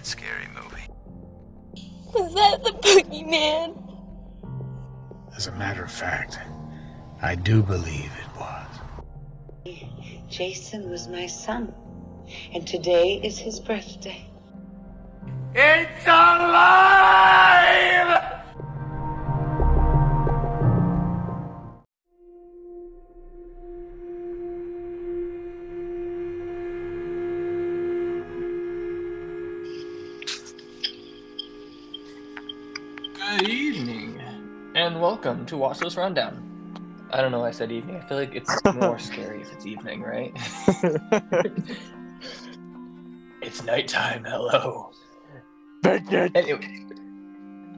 favorite scary movie? Was that the boogeyman? As a matter of fact, I do believe it was. Jason was my son, and today is his birthday. It's alive! Welcome to Watchlist Rundown. I don't know why I said evening. I feel like it's more scary if it's evening, right? it's nighttime. Hello. Anyway,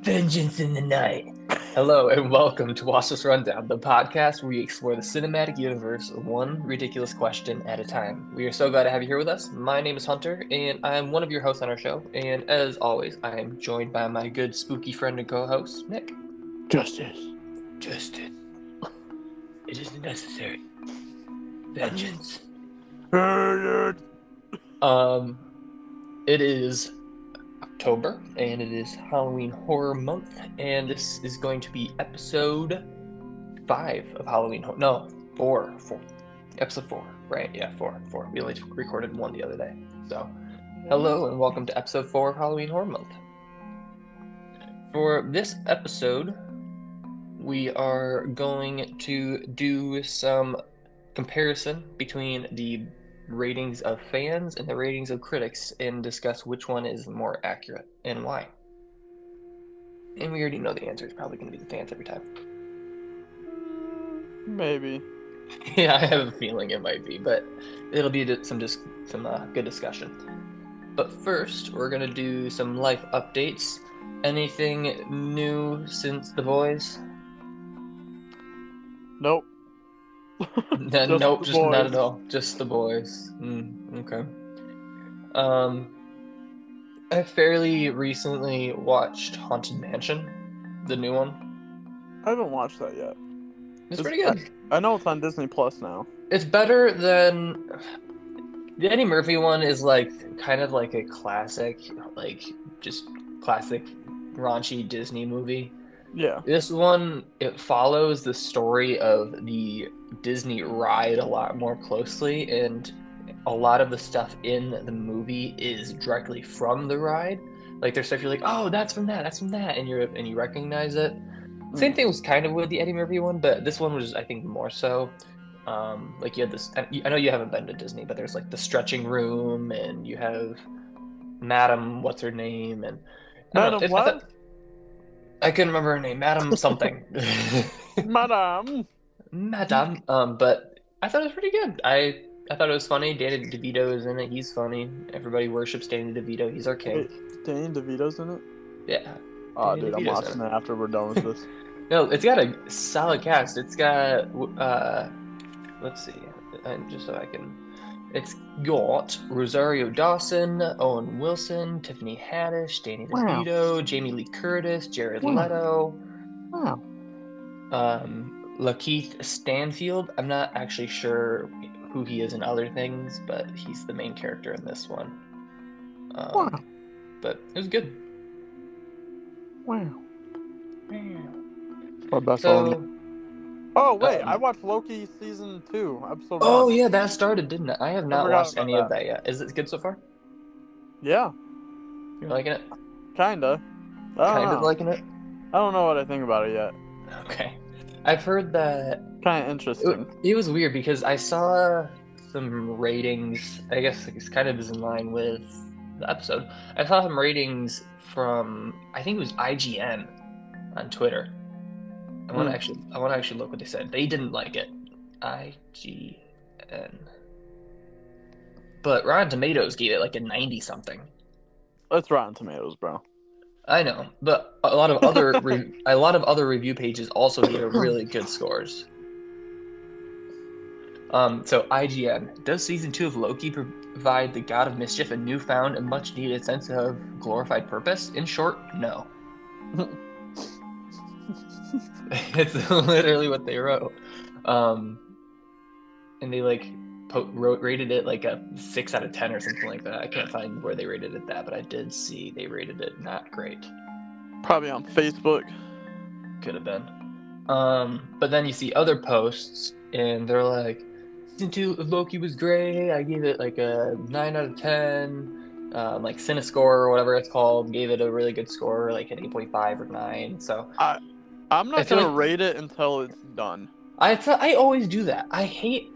vengeance in the night. Hello, and welcome to Watchlist Rundown, the podcast where we explore the cinematic universe one ridiculous question at a time. We are so glad to have you here with us. My name is Hunter, and I'm one of your hosts on our show. And as always, I am joined by my good spooky friend and co-host, Nick. Justice. Justice. It isn't necessary. Vengeance. Um, it is October, and it is Halloween Horror Month, and this is going to be episode five of Halloween. Hor- no, four, four, episode four, right? Yeah, four, four. We only recorded one the other day. So, hello and welcome to episode four of Halloween Horror Month. For this episode, we are going to do some comparison between the ratings of fans and the ratings of critics and discuss which one is more accurate and why. And we already know the answer is probably going to be the fans every time. Maybe. yeah, I have a feeling it might be, but it'll be some dis- some uh, good discussion. But first, we're gonna do some life updates. Anything new since the boys? Nope. No, Just nope, just not at all. Just the boys. Mm, okay. Um, I fairly recently watched Haunted Mansion, the new one. I haven't watched that yet. It's It's pretty good. I know it's on Disney Plus now. It's better than the Eddie Murphy one. Is like kind of like a classic, like just classic raunchy Disney movie. Yeah. This one it follows the story of the Disney ride a lot more closely, and a lot of the stuff in the movie is directly from the ride. Like there's stuff you're like, oh, that's from that, that's from that, and you're and you recognize it. Same thing was kind of with the Eddie Murphy one, but this one was I think more so. Um, like you had this. I know you haven't been to Disney, but there's like the stretching room, and you have Madam, what's her name, and I don't know, Madam what? Thought- I couldn't remember her name. Madam something. Madam. Madam. Um, but I thought it was pretty good. I I thought it was funny. Danny DeVito is in it. He's funny. Everybody worships Danny DeVito. He's our king. Wait, Danny DeVito's in it? Yeah. Oh, Danny dude, I'm watching in that after we're done with this. No, it's got a solid cast. It's got uh, let's see, and just so I can. It's got Rosario Dawson, Owen Wilson, Tiffany Haddish, Danny Wow. DeVito, Jamie Lee Curtis, Jared Wow. Leto. Wow. um, Lakeith Stanfield. I'm not actually sure who he is in other things, but he's the main character in this one. Um, Wow. But it was good. Wow. Or best So, on- Oh wait, um, I watched Loki season two, episode oh one. yeah, that started, didn't it? I have not forgot watched any of that. that yet. Is it good so far? Yeah, You're liking it? kinda. I don't Kind know. of liking it. I don't know what I think about it yet. Okay. I've heard that Kind of It, interesting. it was weird because I saw some ratings. I guess it's kind of is in line with the episode. I saw some ratings from I think it was IGN on Twitter. I want to Hmm. actually I want to actually look what they said. They didn't like it. IGN. But Rotten Tomatoes gave it like a ninety something. That's Rotten Tomatoes, bro. I know, but a lot of other re- a lot of other review pages also gave it really good scores. Um, so IGN does season two of Loki provide the God of Mischief a newfound and much needed sense of glorified purpose? In short, no. it's literally what they wrote. Um, and they like po- wrote, rated it like a six out of ten or something like that. I can't find where they rated it that, but I did see they rated it not great. Probably on Facebook. Could have been. Um, but then you see other posts, and they're like, "Season two of Loki was great. I gave it like a nine out of ten." Um, like Cinescore or whatever it's called, gave it a really good score, like an eight point five or nine. So I'm not gonna like- rate it until it's done. I I always do that. I hate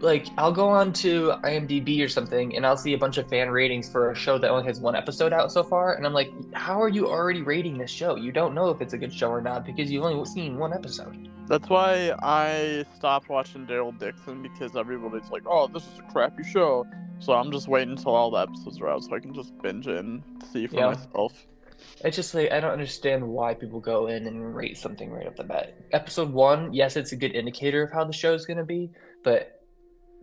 like I'll go on to IMDb or something and I'll see a bunch of fan ratings for a show that only has one episode out so far, and I'm like, how are you already rating this show? You don't know if it's a good show or not because you've only seen one episode. That's why I stopped watching Daryl Dixon because everybody's like, "Oh, this is a crappy show." So I'm just waiting until all the episodes are out so I can just binge it and see for Yeah. myself. It's just like I don't understand why people go in and rate something right off the bat. Episode one, yes, it's a good indicator of how the show is gonna be, but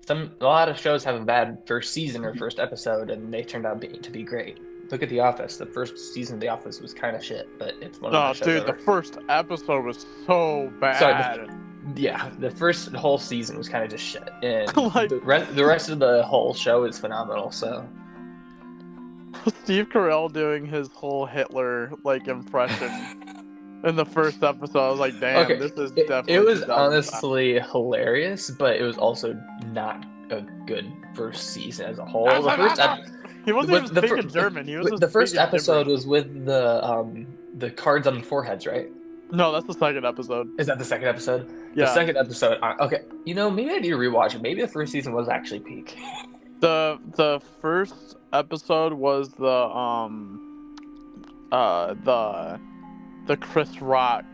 some a lot of shows have a bad first season or first episode, and they turned out being, to be great. Look at The Office. The first season of The Office was kind of shit, but it's one of No, the shows dude, the first episode was so bad. Sorry, yeah, the first whole season was kind of just shit, and Like- the, re- the rest of the whole show is phenomenal. So Steve Carell doing his whole Hitler like impression in the first episode. I was like, damn, Okay, this is it, definitely. it was 2005. honestly hilarious, but it was also not a good first season as a whole. The first, ep- he wasn't even speaking fir- German. He was the first episode gibberish. was with the um the cards on the foreheads, right? No, that's the second episode. Is that the second episode? Yeah. The second episode. uh, Okay, you know maybe I need to rewatch it. Maybe the first season was actually peak. The the first episode was the um uh the the Chris Rock.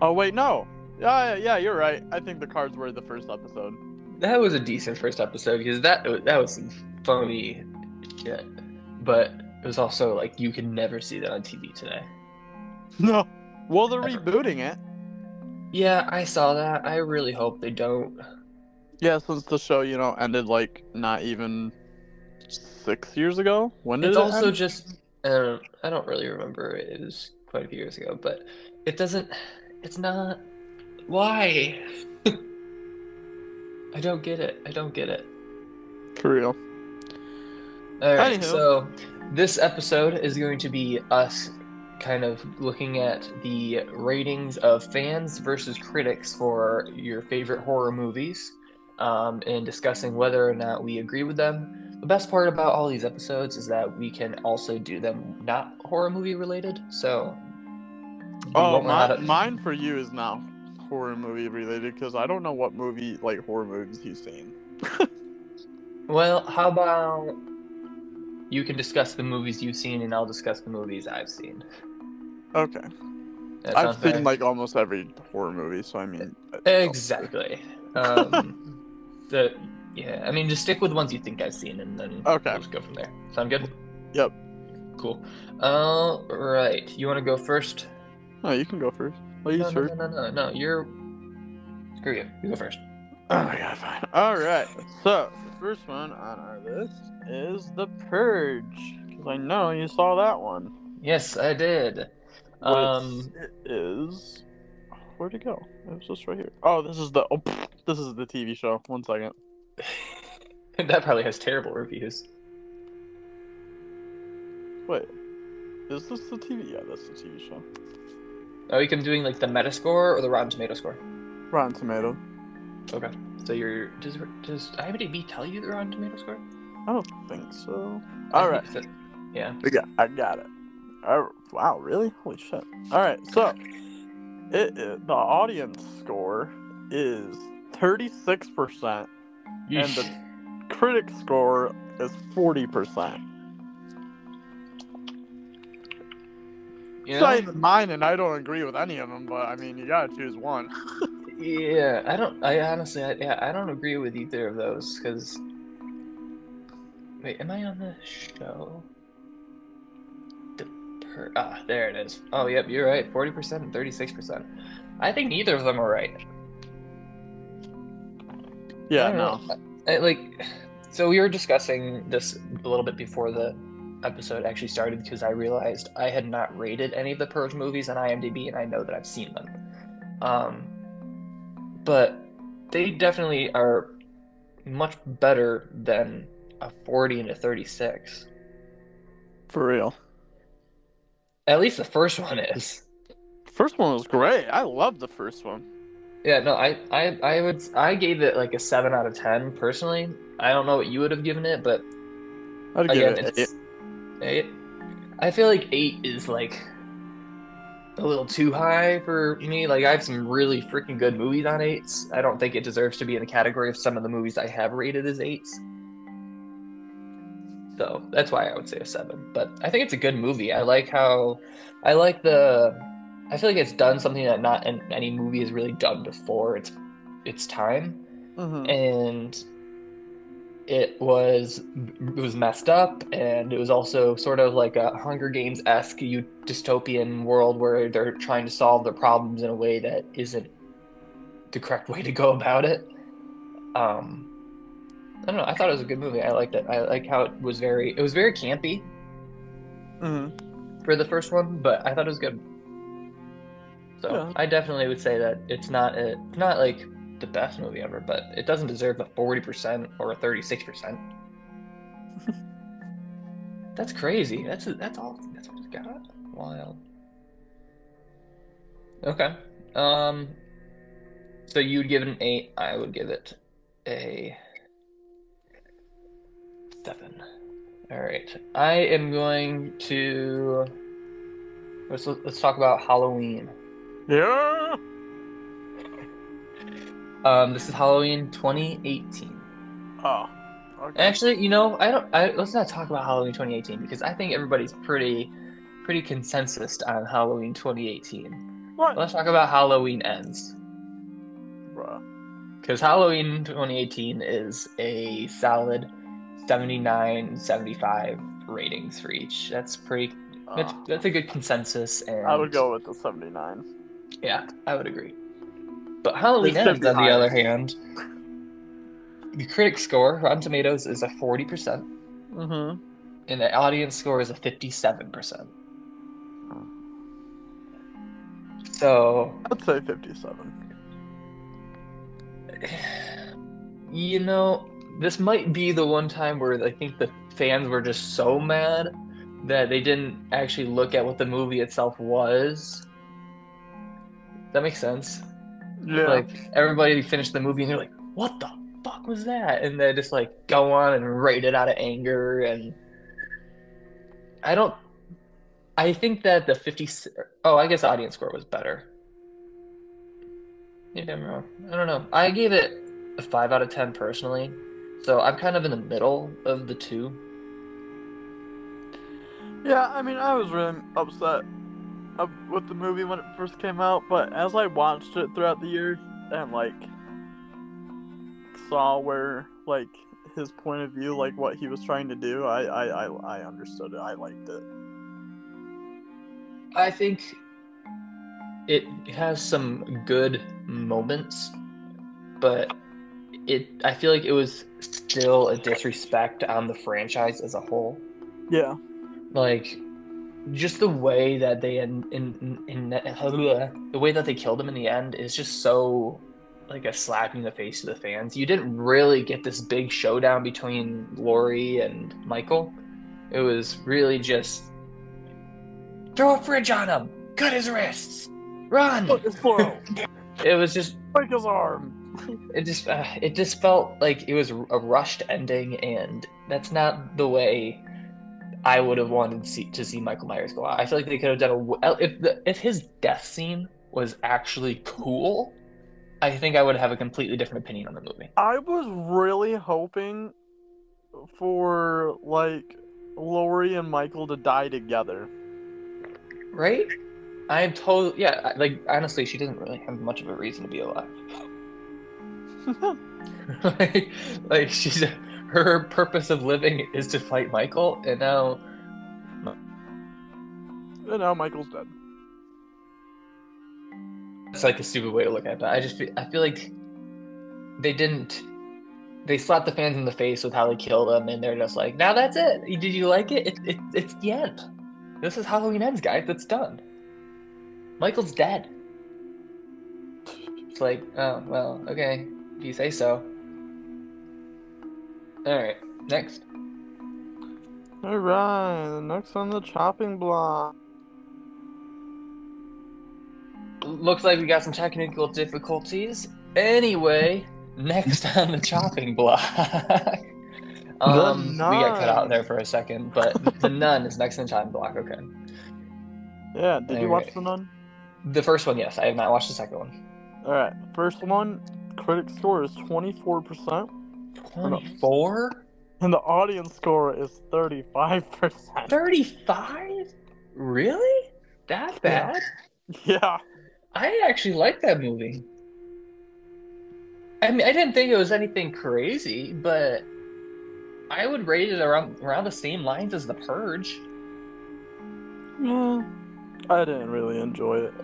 Oh wait, no. Yeah, yeah, yeah, you're right. I think the cards were the first episode. That was a decent first episode because that that was some funny shit, but it was also like you can never see that on TV today. No. Well, they're Ever. rebooting it. Yeah, I saw that. I really hope they don't. Yeah, since the show, you know, ended like not even six years ago. When did It's it also end? just uh, I don't really remember. It was quite a few years ago, but it doesn't. It's not. Why? I don't get it. I don't get it. for real. All right, Anywho. so this episode is going to be us kind of looking at the ratings of fans versus critics for your favorite horror movies um, and discussing whether or not we agree with them. The best part about all these episodes is that we can also do them not horror movie related. So, Oh, won't know how my, to- mine for you is not horror movie related because I don't know what movie like horror movies you've seen. well, how about you can discuss the movies you've seen and I'll discuss the movies I've seen. Okay, I've seen fair? like almost every horror movie, so I mean. Exactly. Um, the yeah, I mean, just stick with the ones you think I've seen, and then Okay. we'll just go from there. Sound good? Yep. Cool. All right. You want to go first? Oh, you can go first. Ladies No, no, first. no, no, no, no. You're. Screw you. You go first. Oh my god, fine. All right. So the first one on our list is The Purge, because I know you saw that one. Yes, I did. Um, Um, it is. Where'd it go? It was just right here. Oh, this is the. Oh, this is the TV show. One second. that probably has terrible reviews. Wait, is this the TV? Yeah, that's the TV show. Oh, you can doing like the Metascore or the Rotten Tomato score. Rotten Tomato. Okay. So you're does does IMDb tell you the Rotten Tomato score? I don't think so. All right. think so. Yeah. I got, I got it. Oh, wow, really? Holy shit. All right, so it, it the audience score is 36%, and the critic score is 40%. You It's know? not even mine, and I don't agree with any of them, but I mean, you gotta choose one. Yeah, I don't. I honestly, I, yeah, I don't agree with either of those because. Wait, am I on the show? The per... Ah, there it is. Oh, yep, you're right. Forty percent and thirty-six percent. I think neither of them are right. Yeah, no. I, like, so we were discussing this a little bit before the episode actually started because I realized I had not rated any of the Purge movies on IMDb, and I know that I've seen them. Um, but they definitely are much better than a 40 and a 36. For real. At least the first one is. First one was great. I love the first one. Yeah, no, I, I, I would, I gave it like a seven out of ten personally. I don't know what you would have given it, but I'd give again, it it's eight. I feel like eight is like a little too high for me. Like I have some really freaking good movies on eights. I don't think it deserves to be in the category of some of the movies I have rated as eights. So that's why I would say a seven. But I think it's a good movie. I like how, I like the, I feel like it's done something that not in any movie has really done before. It's, its time Mhm. and it was it was messed up and it was also sort of like a hunger games esque dystopian world where they're trying to solve their problems in a way that isn't the correct way to go about it um i don't know i thought it was a good movie i liked it i like how it was very it was very campy Mhm. for the first one but i thought it was good so Yeah. i definitely would say that it's not a, it's not like the best movie ever but it doesn't deserve a 40% or a 36% that's crazy. That's that's all that's what it's got. Wild. Okay. Um so you would give it an 8 i would give it a 7 all right. I am going to let's let's talk about halloween Yeah. Um, this is Halloween 2018. Oh. Okay. Actually, you know, I don't. I, let's not talk about Halloween 2018 because I think everybody's pretty, pretty consensus on Halloween 2018. What? Let's talk about Halloween ends Bruh. because Halloween 2018 is a solid 79, 75 ratings for each. That's pretty. That's Uh, that's a good consensus. And I would go with the 79. Yeah, I would agree. But Halloween Ends, on the other hand, the critic score, Rotten Tomatoes, is a 40%, Mm-hmm. and the audience score is a 57%. So, I'd say 57. you know, this might be the one time where I think the fans were just so mad that they didn't actually look at what the movie itself was. That makes sense. Yeah. Like everybody finished the movie and they're like, "What the fuck was that?" And they just like go on and rate it out of anger. And I don't. I think that the fifty. Oh, I guess audience score was better. Maybe I'm wrong. I don't know. I gave it a five out of ten personally, so I'm kind of in the middle of the two. Yeah, I mean, I was really upset of, with the movie when it first came out, but as I watched it throughout the year and like saw where like his point of view, like what he was trying to do, I I I, I understood it. I liked it. I think it has some good moments, but it I feel like it was still a disrespect on the franchise as a whole. Yeah. Like just the way that they in in, in, in the way that they killed him in the end is just so like a slap in the face to the fans. You didn't really get this big showdown between Laurie and Michael. It was really just throw a fridge on him, cut his wrists, run. Look, it's Flo. It was just Break his arm. it just uh, it just felt like it was a rushed ending, and that's not the way I would have wanted to see, to see Michael Myers go out. I feel like they could have done a if the if his death scene was actually cool. I think I would have a completely different opinion on the movie. I was really hoping for like Laurie and Michael to die together. Right? I'm totally yeah. Like honestly, she doesn't really have much of a reason to be alive. like, like she's her purpose of living is to fight Michael, and now and now Michael's dead. it's like a stupid way to look at it. But I just feel, I feel like they didn't. They slapped the fans in the face with how they killed them, and they're just like, "Now that's it. Did you like it? it, it it's the end. This is Halloween ends, guys. It's done. Michael's dead." It's like, oh well, okay, if you say so. All right, next. All right, next on the chopping block. Looks like we got some technical difficulties. Anyway, next on the chopping block. um, we got cut out there for a second, but the nun is next on the chopping block. Okay. Yeah, did you watch the nun? The first one, yes. I have not watched the second one. All right, first one, critic score is twenty four percent, Twenty-four. and the audience score is thirty five percent. 35? Really? That bad? Yeah. I actually like that movie. I mean, I didn't think it was anything crazy, but I would rate it around around the same lines as The Purge. Yeah. I didn't really enjoy it.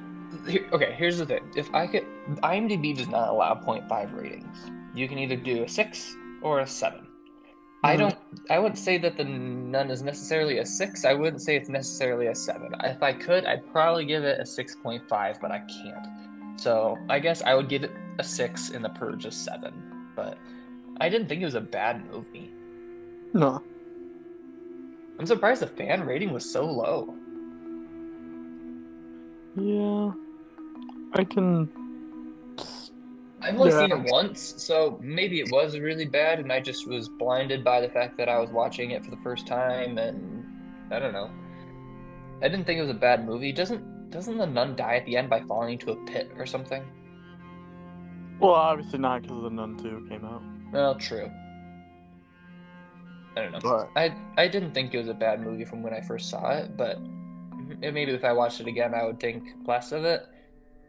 Here, okay, here's the thing: if I could, IMDb does not allow 0.5 ratings. You can either do a six or a seven. I Mhm. don't. I wouldn't say that the Nun is necessarily a six. I wouldn't say it's necessarily a seven. If I could, I'd probably give it a six point five, but I can't. So I guess I would give it a six, and The Purge a seven. But I didn't think it was a bad movie. No. I'm surprised the fan rating was so low. Yeah. I can. I've only Yeah. seen it once, so maybe it was really bad, and I just was blinded by the fact that I was watching it for the first time, and I don't know. I didn't think it was a bad movie. Doesn't doesn't the nun die at the end by falling into a pit or something? Well, obviously not because the Nun 2 came out. Well, true. I don't know. But I I didn't think it was a bad movie from when I first saw it, but maybe if I watched it again, I would think less of it.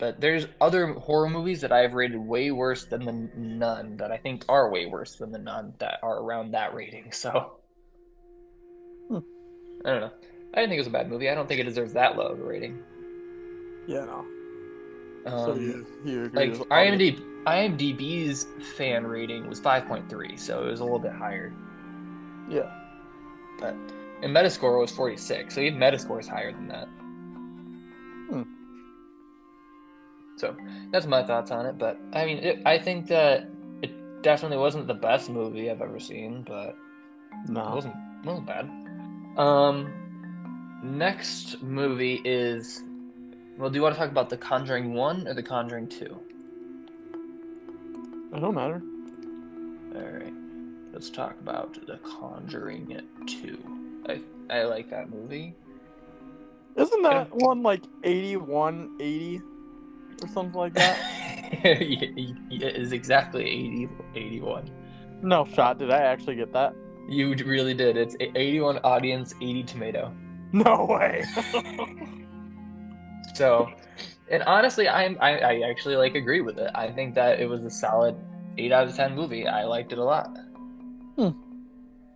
But there's other horror movies that I've rated way worse than the Nun that I think are way worse than the Nun that are around that rating. So Hmm. I don't know. I didn't think it was a bad movie. I don't think it deserves that low of a rating. yeah, no. Um, so you, you agree like with all of it? IMDb, IMDb's fan rating was 5.3, so it was a little bit higher. Yeah. But and Metascore was 46, so even Metascore is higher than that. So that's my thoughts on it. But I mean, it, I think that it definitely wasn't the best movie I've ever seen, but no, it wasn't it wasn't bad. Um, next movie is. Well, do you want to talk about The Conjuring One or The Conjuring Two? It don't matter. All right, let's talk about The Conjuring Two. I I like that movie. Isn't that one like 81, 80 or something like that? it is exactly 80, 81. no shot. Did I actually get that? You really did. It's 81 audience, 80 tomato. No way. So, and honestly, I'm I, I actually like agree with it. I think that it was a solid eight out of ten movie. I liked it a lot. Hmm.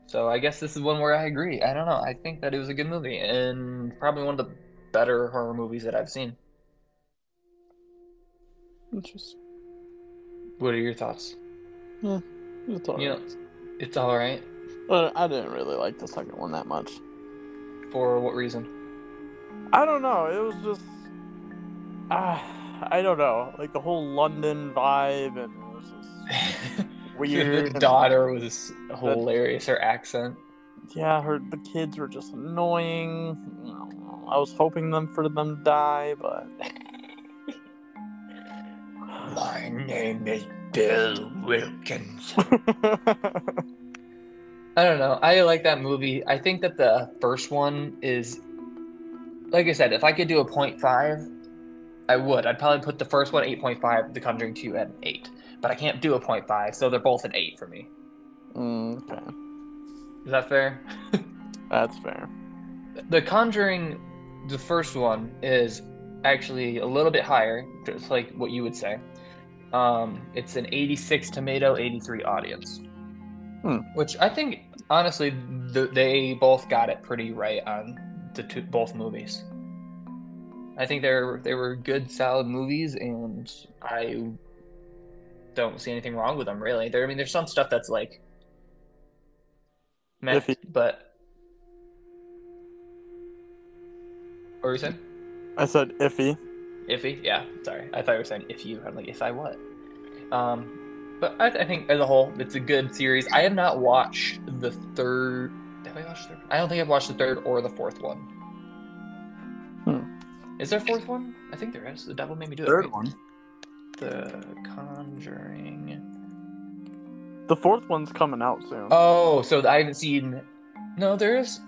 So I guess this is one where I agree. I don't know. I think that it was a good movie and probably one of the better horror movies that I've seen. Interesting. What are your thoughts? It's all You know, it's all right. But I didn't really like the second one that much. For what reason? I don't know. It was just. Ah, I don't know. Like the whole London vibe, and it was just weird. the daughter was hilarious. Her accent. yeah, her the kids were just annoying. I. I was hoping them for them to die, but My name is Bill Wilkins. I don't know. I like that movie. I think that the first one is, like I said, if I could do a 0.5, I would. I'd probably put the first one 8.5, The Conjuring 2 at an 8. But I can't do a 0.5, so they're both an 8 for me. Mm, okay, Is that fair? that's fair. The Conjuring, the first one, is actually a little bit higher, just like what you would say. Um, it's an 86 tomato, 83 audience. Hmm. Which I think, honestly, th- they both got it pretty right on the two, both movies. I think they're they were good, solid movies, and I don't see anything wrong with them. Really, there. I mean, there's some stuff that's like, meh, Iffy. but. What were you saying? I said iffy. Iffy? Yeah, sorry. I thought you were saying if you. I'm like, if I what? Um, but I, I think as a whole, it's a good series. I have not watched the third. Have I watched the third? I don't think I've watched the third or the fourth one. Hmm. Is there a fourth one? I think there is. The Devil Made Me Do It. Third one. The Conjuring. The fourth one's coming out soon. Oh, so I haven't seen. No, there is.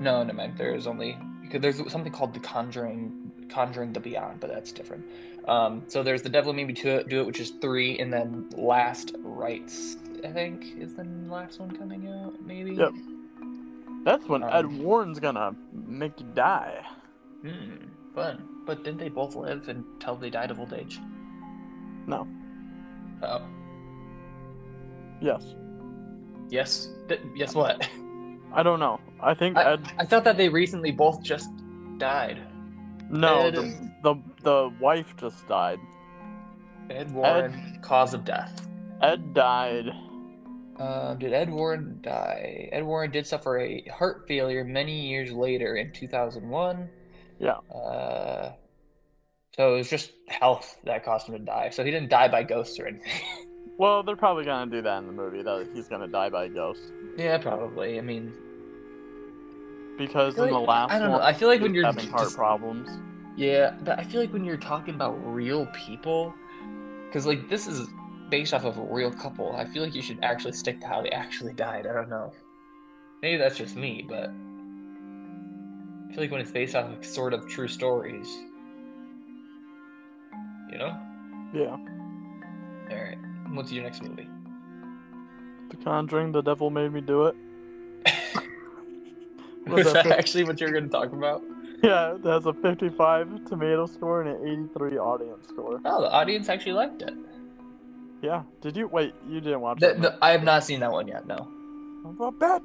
No, no, man. There is only because there's something called The Conjuring, Conjuring the Beyond, but that's different. Um, so there's the Devil Made Me Do It, do it, which is three, and then Last Rites, I think, is the last one coming out. Maybe. Yep. That's when Um, Ed Warren's gonna make you die. Hmm. Fun. But didn't they both live until they died of old age? No. Oh. Yes. Yes. Yes. What? I don't know. I think I, Ed. I thought that they recently both just died. No, Ed- the, the the wife just died. Ed Warren, cause of death. Ed died. Um, did Ed Warren die? Ed Warren did suffer a heart failure many years later in 2001. Yeah. Uh, so it was just health that caused him to die. So he didn't die by ghosts or anything. Well, they're probably gonna do that in the movie. That he's gonna die by a ghost yeah, probably. I mean, because in the like- last I don't one, know. I feel like when you're having heart just- problems. yeah, but I feel like when you're talking about real people, because like this is based off of a real couple, I feel like you should actually stick to how they actually died. I don't know. Maybe that's just me, but I feel like when it's based off of sort of true stories, you know. Yeah. All right. What's your next movie? The Conjuring. The Devil Made Me Do It. Was Was that that- actually what you're going to talk about? Yeah, it has a 55 tomato score and an 83 audience score. Oh, the audience actually liked it. Yeah. Did you wait? You didn't watch The- that? the- I have not seen that one yet. No. no? a bitch.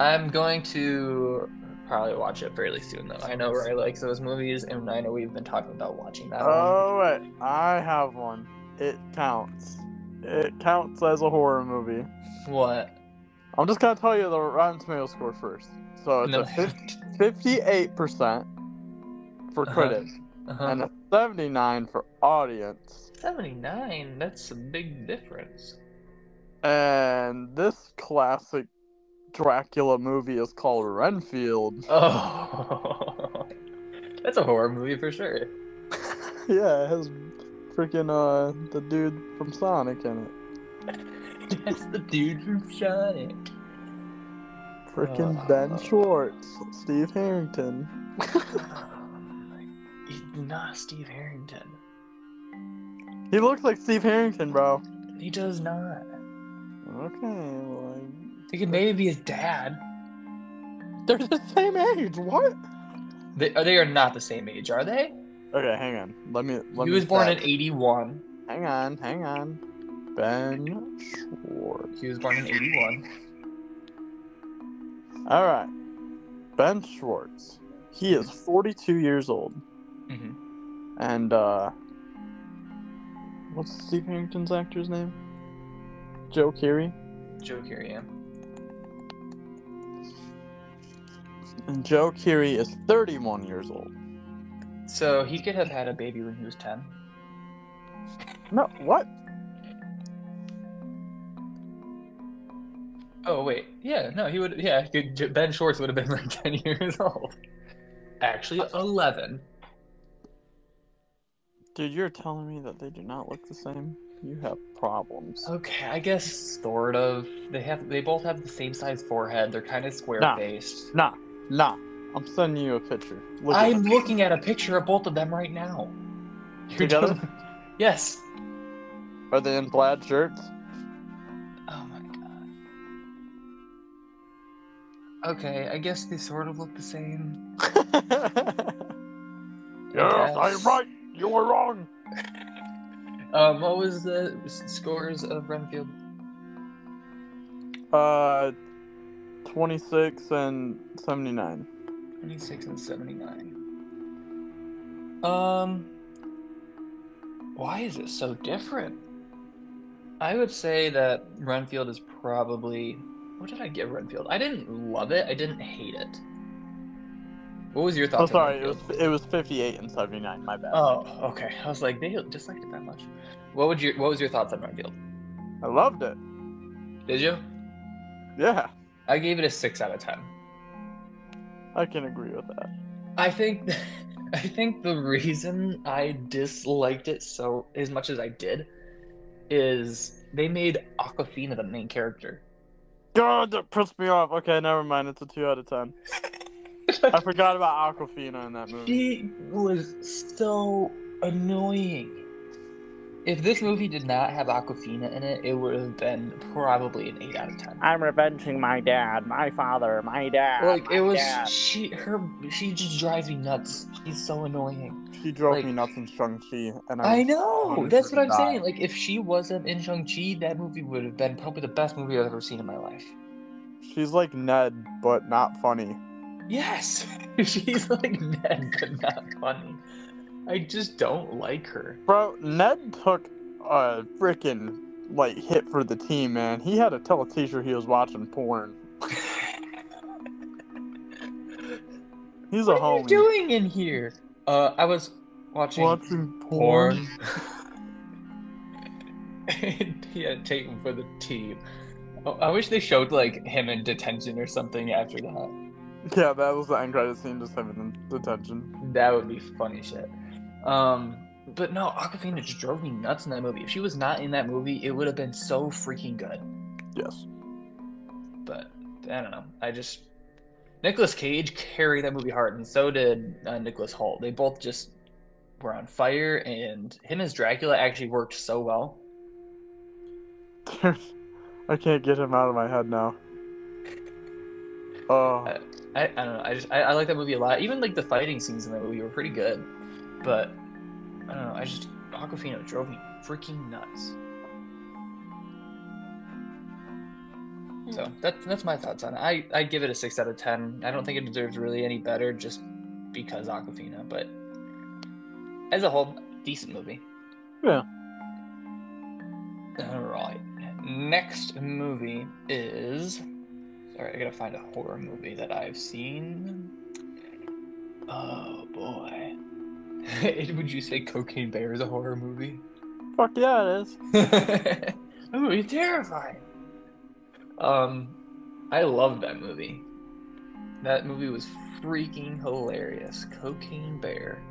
I'm going to probably watch it fairly soon, though. I know Ray likes those movies, and I know we've been talking about watching that one. Oh wait, I have one. It counts. It counts as a horror movie. What? I'm just gonna tell you the Rotten Tomato score first. So it's No. a 58 percent for Uh-huh. critics Uh-huh. and a 79 for audience. 79. That's a big difference. And this classic Dracula movie is called Renfield. Oh. That's a horror movie for sure. yeah, it has freaking uh the dude from Sonic in it. That's the dude from Sonic. Freaking Uh, Ben Schwartz, Steve Harrington. He's not Steve Harrington. He looks like Steve Harrington, bro. He does not. Okay, well, He could maybe be his dad. They're the same age. What? They, uh, they are not the same age, are they? Okay, hang on. Let me. Let he was born in 81. Hang on, hang on. Ben Schwartz. He was born in 81. All right. Ben Schwartz. He is 42 years old, hmm and uh, what's Steve Harrington's actor's name? Joe Keery. Joe Keery, yeah. And Joe Keery is 31 years old. So he could have had a baby when he was 10. No, what? Oh, wait. Yeah, no, he would. Yeah, Ben Schwartz would have been like 10 years old. Actually, uh, 11. Dude, you're telling me that they do not look the same? You have problems. Okay, I guess sort of. They have. They both have the same size forehead. They're kind of square faced. Nah, nah. I'm sending you a picture. Look I'm them. looking at a picture of both of them right now. You're Together? Yes. Are they in plaid shirts? Okay, I guess they sort of look the same. yes, I'm right. You were wrong. Um, what was the scores of Renfield? Uh, 26 and 79. 26 and 79. Um, why is it so different? I would say that Renfield is probably. What did I give Renfield? I didn't love it. I didn't hate it. What was your Oh, thoughts? on sorry. It was it was 58 and 79. My bad. Oh, okay. I was like, they disliked it that much. What would your What was your thoughts on Renfield? I loved it. Did you? Yeah, I gave it a six out of ten. I can agree with that. I think I think the reason I disliked it so as much as I did is they made Awkwafina the main character. God, that pissed me off. Okay, never mind. It's a two out of ten. I forgot about Awkwafina in that movie. She was so annoying. If this movie did not have Awkwafina in it, it would have been probably an eight out of ten. I'm revenging my dad, my father, my dad. Like my it was dad. she her she just drives me nuts. She's so annoying. She drove like- me nuts in Shang Chi, and I, I know. That's what I'm die. saying. Like if she wasn't in Shang Chi, that movie would have been probably the best movie I've ever seen in my life. She's like Ned, but not funny. Yes, she's like Ned, but not funny. I just don't like her. Bro, Ned took a freaking like hit for the team, man. He had to tell a teacher he was watching porn. He's a What are you doing in here? Uh, I was watching Watching porn. porn. yeah, take him for the team. Oh, I wish they showed like him in detention or something after that. Yeah, that was the end credit scene, just him in detention. That would be funny shit. Um, but no, Awkwafina just drove me nuts in that movie. If she was not in that movie, it would have been so freaking good. Yes. But I don't know. I just Nicolas Cage carried that movie hard, and so did uh, Nicholas Hoult. They both just were on fire, and him as Dracula actually worked so well. I can't get him out of my head now. Oh, I, I, I don't know. I just I, I like that movie a lot. Even like the fighting scenes in that movie were pretty good. But I don't know. I just Awkwafina drove me freaking nuts. So hmm. that's that's my thoughts on it. I I give it a six out of ten. I don't think it deserves really any better just because Awkwafina, but as a whole, decent movie. Yeah. All right. Next movie is. Sorry, I gotta find a horror movie that I've seen. Oh boy. Would you say Cocaine Bear is a horror movie? fuck yeah, it is. that movie is terrifying. Um, I loved that movie. That movie was freaking hilarious. Cocaine Bear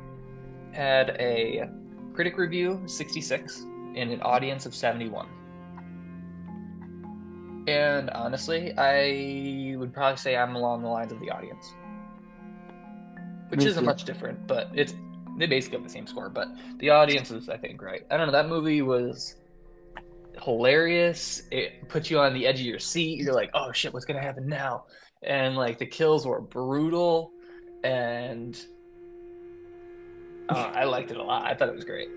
had a critic review 66 and an audience of 71. And honestly, I would probably say I'm along the lines of the audience. Which Me isn't too. much different, but it's they basically have the same score, but the audience is I think right. I don't know, that movie was hilarious. It put you on the edge of your seat. You're like, oh shit, what's gonna happen now? And like the kills were brutal and uh, I liked it a lot. I thought it was great.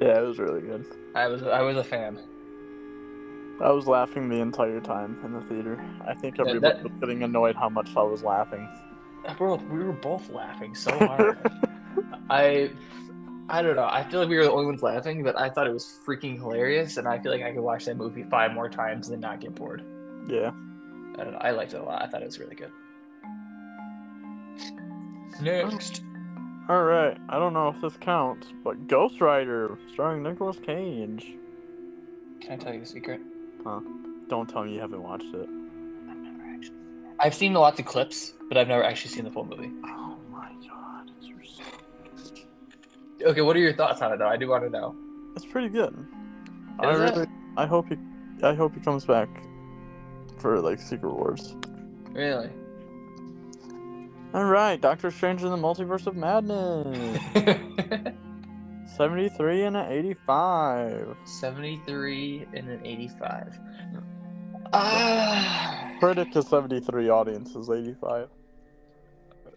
Yeah, it was really good. I was I was a fan. I was laughing the entire time in the theater. I think everybody that- was getting annoyed how much I was laughing. Bro, we were both laughing so hard. I I don't know. I feel like we were the only ones laughing, but I thought it was freaking hilarious, and I feel like I could watch that movie five more times and not get bored. yeah. I don't know. I liked it a lot. I thought it was really good. Next. All right. I don't know if this counts, but Ghost Rider, starring Nicolas Cage. Can I tell you a secret? Huh? Don't tell me you haven't watched it. I've never actually. I've seen lots of clips, but I've never actually seen the full movie. Oh Okay, what are your thoughts on it though? I do want to know. it's pretty good. I Is it? really, I hope he, I hope he comes back for like Secret Wars. Really? All right, Doctor Strange in the Multiverse of Madness. 73 and an 85. 73 and an 85. Ah. Critic is 73, audience is 85.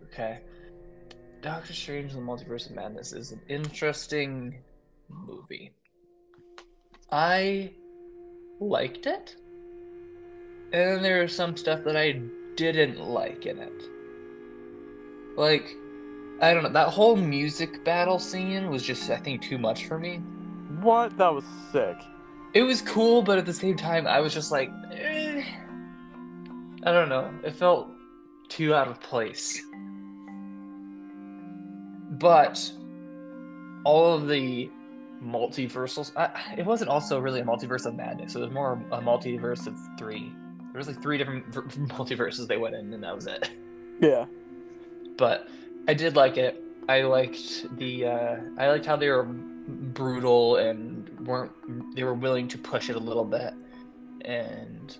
Okay. Doctor Strange in the Multiverse of Madness is an interesting movie. I liked it. And there was some stuff that I didn't like in it. Like, I don't know, that whole music battle scene was just, I think, too much for me. What? That was sick. It was cool, but at the same time, I was just like, eh. I don't know. It felt too out of place. But all of the multiversals uh, it wasn't also really a multiverse of madness. It was more a multiverse of three. There was like three different v- multiverses they went in, and that was it. Yeah. But I did like it. I liked the. Uh, I liked how they were brutal and weren't. They were willing to push it a little bit, and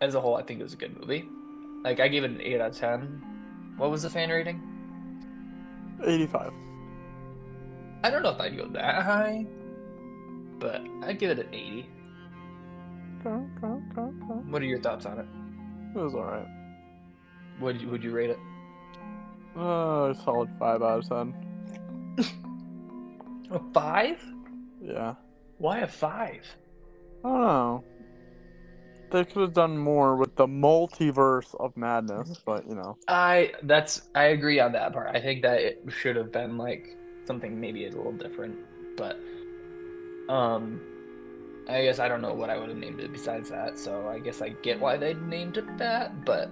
as a whole, I think it was a good movie. Like I gave it an eight out of ten. What was the fan rating? 85. I don't know if I'd go that high, but I'd give it an 80. Okay, okay, okay. What are your thoughts on it? It was alright. Would you, would you rate it? Uh, a solid 5 out of 10. A five? Yeah. Why a five? I don't know. They could have done more with the multiverse of madness, but you know. I that's I agree on that part. I think that it should have been like something maybe a little different, but um, I guess I don't know what I would have named it besides that. So I guess I get why they named it that, but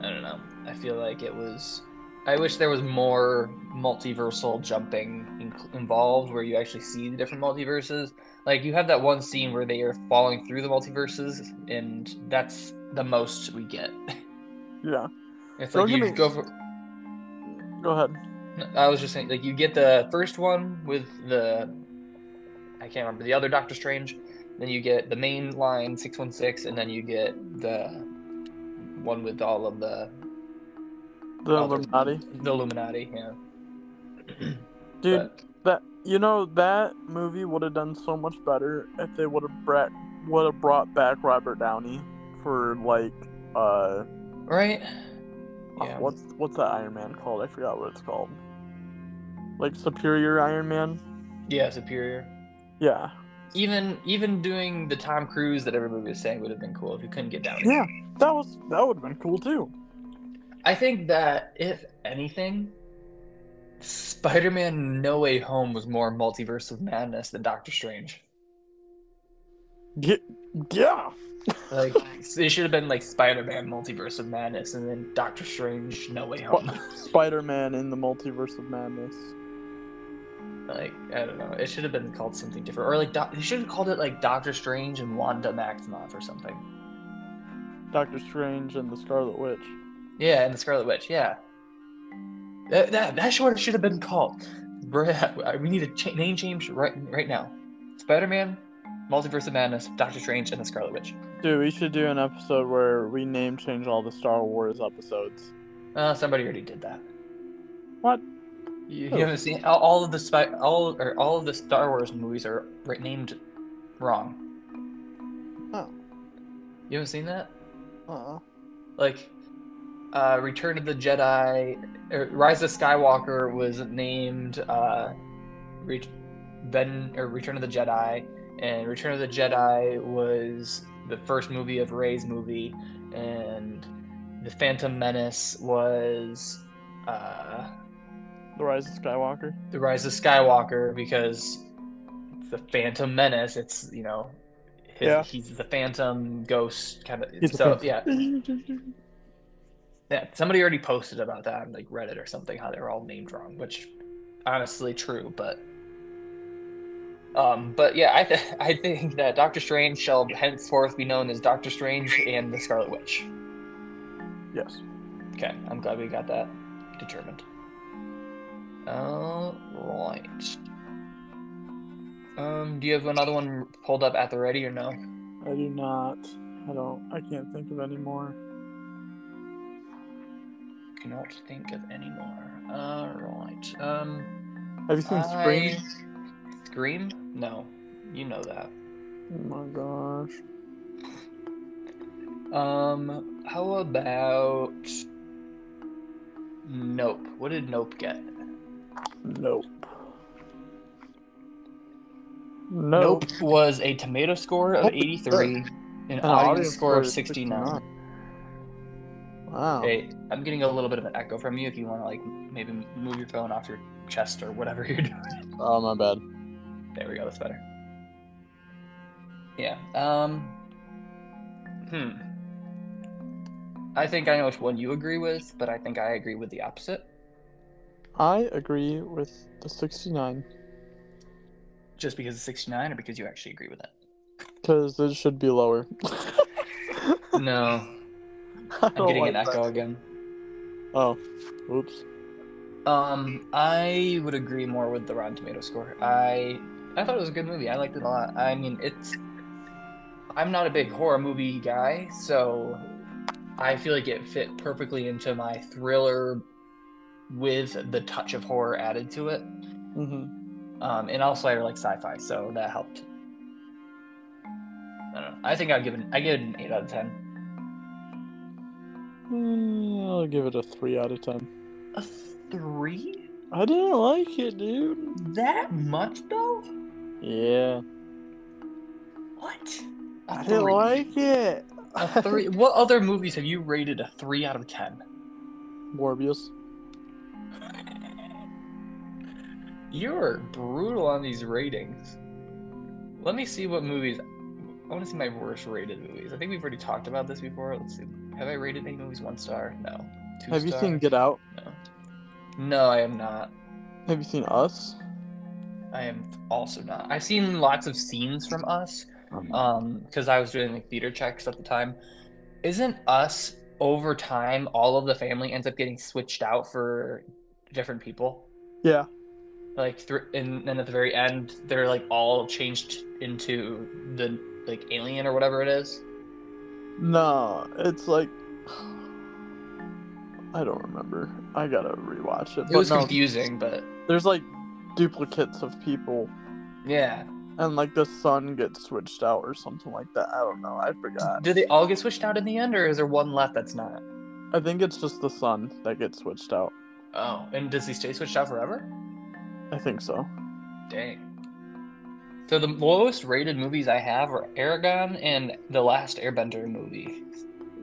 I don't know. I feel like it was. I wish there was more multiversal jumping in- involved, where you actually see the different multiverses. Like you have that one scene mm-hmm. where they are falling through the multiverses, and that's the most we get. Yeah. It's Don't like you me- go for. Go ahead. I was just saying, like you get the first one with the, I can't remember the other Doctor Strange. Then you get the main line six one six, and then you get the one with all of the The all the- Illuminati. the Illuminati. Yeah, Dude, But- that you know that movie would have done so much better if they would have brought would have brought back Robert Downey for like uh right. uh, Yeah. what's what's that Iron Man called? I forgot what it's called. Like Superior Iron Man. Yeah, Superior. Yeah. Even even doing the Tom Cruise that everybody was saying would have been cool if you couldn't get down. Yeah. That was that would have been cool too. I think that if anything, Spider-Man: No Way Home was more multiverse of madness than Doctor Strange. Yeah. Like it should have been like Spider-Man: Multiverse of Madness, and then Doctor Strange: No Way Home. Spider Man in the Multiverse of Madness. like I don't know, it should have been called something different, or like doc- they should have called it like Doctor Strange and Wanda Maximoff or something. Doctor Strange and the Scarlet Witch. Yeah, and the Scarlet Witch. Yeah, that that that's what it should have been called. We need a cha- name change right right now. Spider-Man, Multiverse of Madness, Doctor Strange, and the Scarlet Witch. Dude, we should do an episode where we name change all the Star Wars episodes. Uh, somebody already did that. What? You, you haven't seen all, all of the spy, all or all of the Star Wars movies are right, named wrong. Oh. You haven't seen that? Uh-uh. Like, uh, Return of the Jedi, or Rise of Skywalker was named uh, Re- Ben or Return of the Jedi, and Return of the Jedi was the first movie of Rey's movie, and the Phantom Menace was. Uh, The Rise of Skywalker. the Rise of Skywalker because it's the Phantom Menace. It's you know, his, Yeah. he's the Phantom Ghost kind of. He's So Phantom. yeah, yeah. Somebody already posted about that on like Reddit or something how they were all named wrong, which honestly true, but. Um, but yeah, I th- I think that Doctor Strange shall henceforth be known as Doctor Strange and the Scarlet Witch. Yes. Okay, I'm glad we got that determined. All right. Um, do you have another one pulled up at the ready or no? I do not. I don't. I can't think of any more. Cannot think of any more. All right. Um, Have you seen Scream? I- Scream? No, you know that. Oh my gosh. Um, how about Nope? What did Nope get? Nope. Nope. Nope was a tomato score of Oh, 83, an An audience score of 69. Wow. Hey, I'm getting a little bit of an echo from you. If you want to, like, maybe move your phone off your chest or whatever you're doing. Oh my bad. There we go. That's better. Yeah. Um. Hmm. I think I know which one you agree with, but I think I agree with the opposite. I agree with the 69. Just because it's 69 or because you actually agree with it? Because it should be lower. No. I I'm getting like an echo that. again. Oh, oops. Um, I would agree more with the Rotten Tomato score. I I thought it was a good movie. I liked it a lot. I mean, it's I'm not a big horror movie guy, so I feel like it fit perfectly into my thriller with the touch of horror added to it. Mm-hmm. Um, and also I like sci-fi, so that helped. I don't know. I think I'll give it. I give it an eight out of ten. Mm, I'll give it a three out of ten. A three? I didn't like it, dude. That much though? Yeah, What? A I didn't like it. A three. what other movies have you rated a three out of ten? Morbius. You're brutal on these ratings. Let me see what movies. I want to see my worst rated movies. I think we've already talked about this before. Let's see. Have I rated any movies one star? No. Two Have you seen Get Out? No. No, I am not. Have you seen Us? I am also not. I've seen lots of scenes from Us, um, because I was doing like theater checks at the time. Isn't Us over time? All of the family ends up getting switched out for different people. Yeah. like thr and then at the very end they're like all changed into the like alien or whatever it is No, it's like I don't remember. I gotta rewatch it. it But was no, confusing but there's like duplicates of people, yeah and like the son gets switched out or something like that. I don't know. I forgot. do they all get switched out in the end or is there one left that's not I think it's just the son that gets switched out. oh and does he stay switched out forever I think so. dang so the lowest rated movies i have are Eragon and the last airbender movie.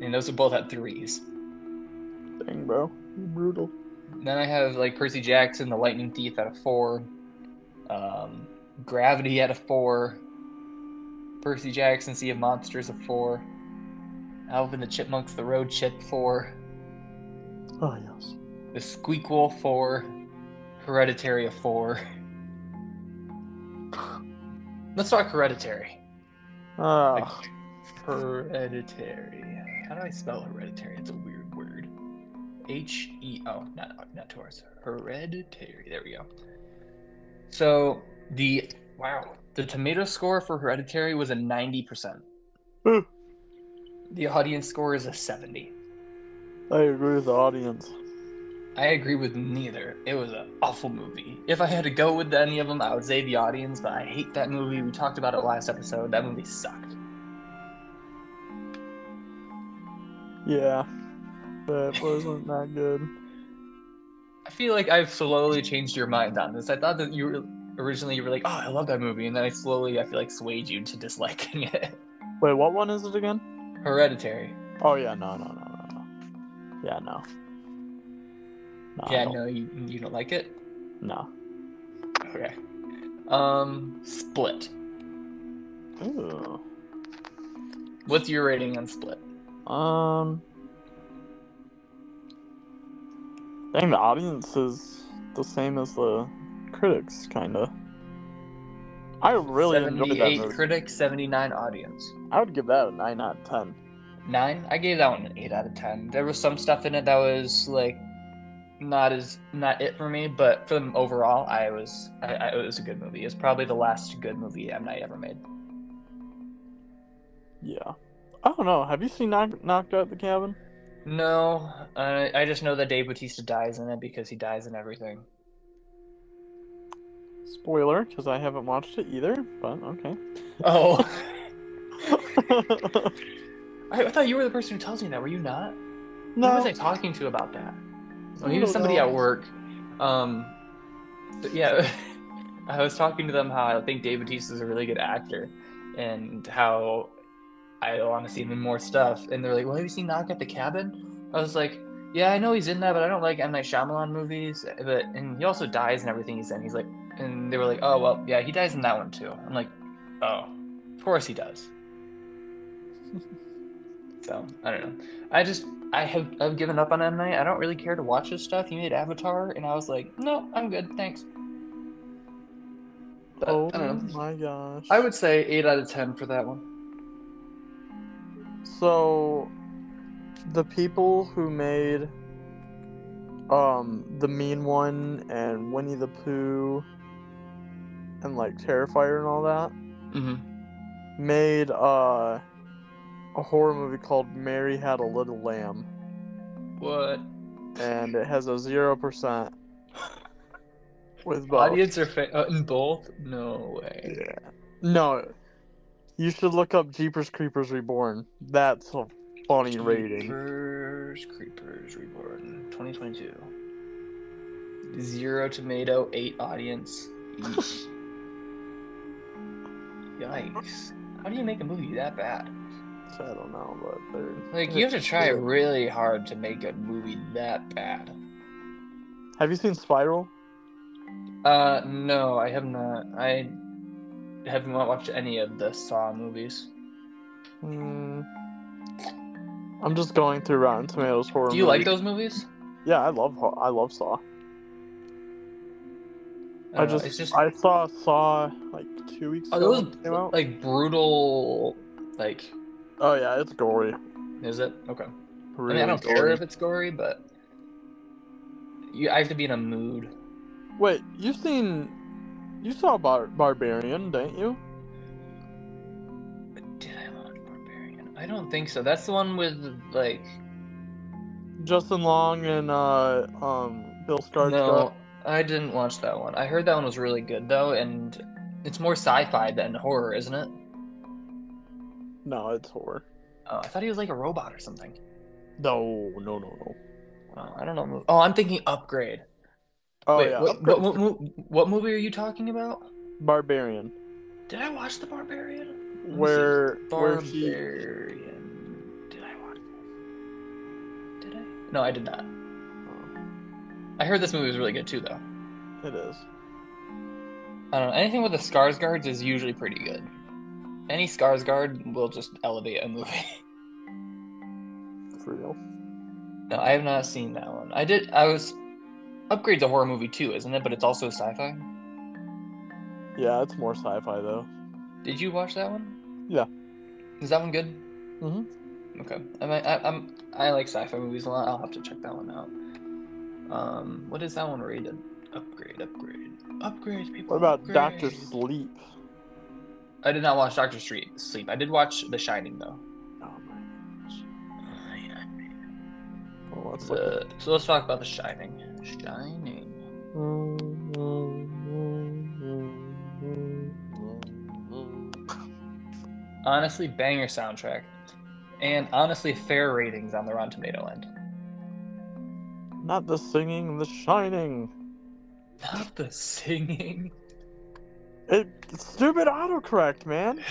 And those are both at threes. Dang, bro, You're brutal. Then I have like Percy Jackson, The Lightning Thief at a four, um, Gravity at a four, Percy Jackson, Sea of Monsters a four, Alvin the Chipmunks, The Road Chip four, Oh yes. The Squeakquel four, Hereditary a four. Let's talk Hereditary. Ah, Hereditary. How do I spell hereditary? It's a weird word. H E oh, not not Taurus. Hereditary. There we go. So the wow, the tomato score for Hereditary was a ninety percent. Hmm. The audience score is a seventy. I agree with the audience. I agree with neither. It was an awful movie. If I had to go with any of them, I would say the audience. But I hate that movie. We talked about it last episode. That movie sucked. Yeah, that wasn't that good. I feel like I've slowly changed your mind on this. I thought that you were originally you were like, "Oh, I love that movie," and then I slowly, I feel like, swayed you to disliking it. Wait, what one is it again? Hereditary. Oh yeah, no, no, no, no, no. Yeah, no. No, yeah, no, you you don't like it. no. Okay. Um, Split. Ooh. What's your rating on Split? Um, I think the audience is the same as the critics, kind of. I really enjoyed that Seventy-eight movie. critics, seventy-nine audience. I would give that a nine out of ten. Nine. I gave that one an eight out of ten. There was some stuff in it that was like not as not it for me, but for them overall, I was I, I, it was a good movie. It's probably the last good movie M Night ever made. Yeah. I don't know. Have you seen Knock- Knocked Out the Cabin? No, I I just know that Dave Bautista dies in it because he dies in everything. Spoiler, because I haven't watched it either. But okay. Oh, I, I thought you were the person who tells me that. Were you not? No. Who was I talking to about that? Oh, he was somebody at work. Um, but yeah, I was talking to them how I think David Bautista is a really good actor, and how I want to see him in more stuff. And they're like, "Well, have you seen Knock at the Cabin?" I was like, "Yeah, I know he's in that, but I don't like M Night Shyamalan movies." But and he also dies in everything he's in. He's like, and they were like, "Oh well, yeah, he dies in that one too." I'm like, "Oh, of course he does." So I don't know. I just I have I've given up on M Night. I don't really care to watch his stuff. He made Avatar, and I was like, no, I'm good, thanks. But oh I don't know. my gosh. I would say eight out of ten for that one. So, the people who made um the mean one and Winnie the Pooh and like Terrifier and all that Mm-hmm. made uh a horror movie called Mary Had a Little Lamb What? and it has a zero percent with both. Audience are fa- uh, in both? No way. Yeah. No. You should look up Jeepers Creepers Reborn. That's a funny rating. Creepers, Creepers Reborn, 2022. Zero tomato, eight audience. Yikes! How do you make a movie that bad? I don't know, but they're Like you have to try really hard to make a movie that bad. Have you seen Spiral? Uh, no, I have not. I have not watched any of the Saw movies. Hmm. I'm just going through Rotten Tomatoes horror. Do you like those movies? Yeah, I love ho- I love Saw. I, don't just, it's just I saw Saw like two weeks are ago. those it came out. like brutal? Like, oh yeah, it's gory. is it okay? Really I mean, I don't care gory. if it's gory, but you, I have to be in a mood. Wait, you've seen, you saw Bar- Barbarian, didn't you? Did I watch Barbarian? I don't think so. That's the one with like Justin Long and uh um Bill Skarsgård. no. I didn't watch that one. I heard that one was really good though, and it's more sci-fi than horror, isn't it? No, it's horror. Oh, I thought he was like a robot or something. No, no, no, no. Oh, I don't know. Oh, I'm thinking Upgrade. Oh Wait, yeah, what, Upgrade- what, what, what movie are you talking about? Barbarian, Did I watch The Barbarian? Let me see. where where she Barbarian. Did I watch this? Did I? No, I did not. Oh. I heard this movie was really good too, though. it is. I don't know. Anything with the Skarsgårds is usually pretty good. Any Skarsgård will just elevate a movie. For real. no, I have not seen that one. I did. I was. Upgrade's a horror movie too, isn't it? But it's also sci-fi. Yeah, it's more sci-fi though. Did you watch that one? Yeah. Is that one good? Mm-hmm. Okay. I mean, I, I'm I like sci-fi movies a lot. I'll have to check that one out. Um, what is that one rated? Upgrade, upgrade, upgrade. People. What about Doctor. Sleep? I did not watch Doctor Street Sleep. I did watch The Shining though. Oh my gosh. Well, let's look The, so let's talk about The Shining. Shining. Honestly, banger soundtrack, and honestly, fair ratings on the Rotten Tomato end. Not the singing, the shining. Not the singing. It stupid autocorrect, man.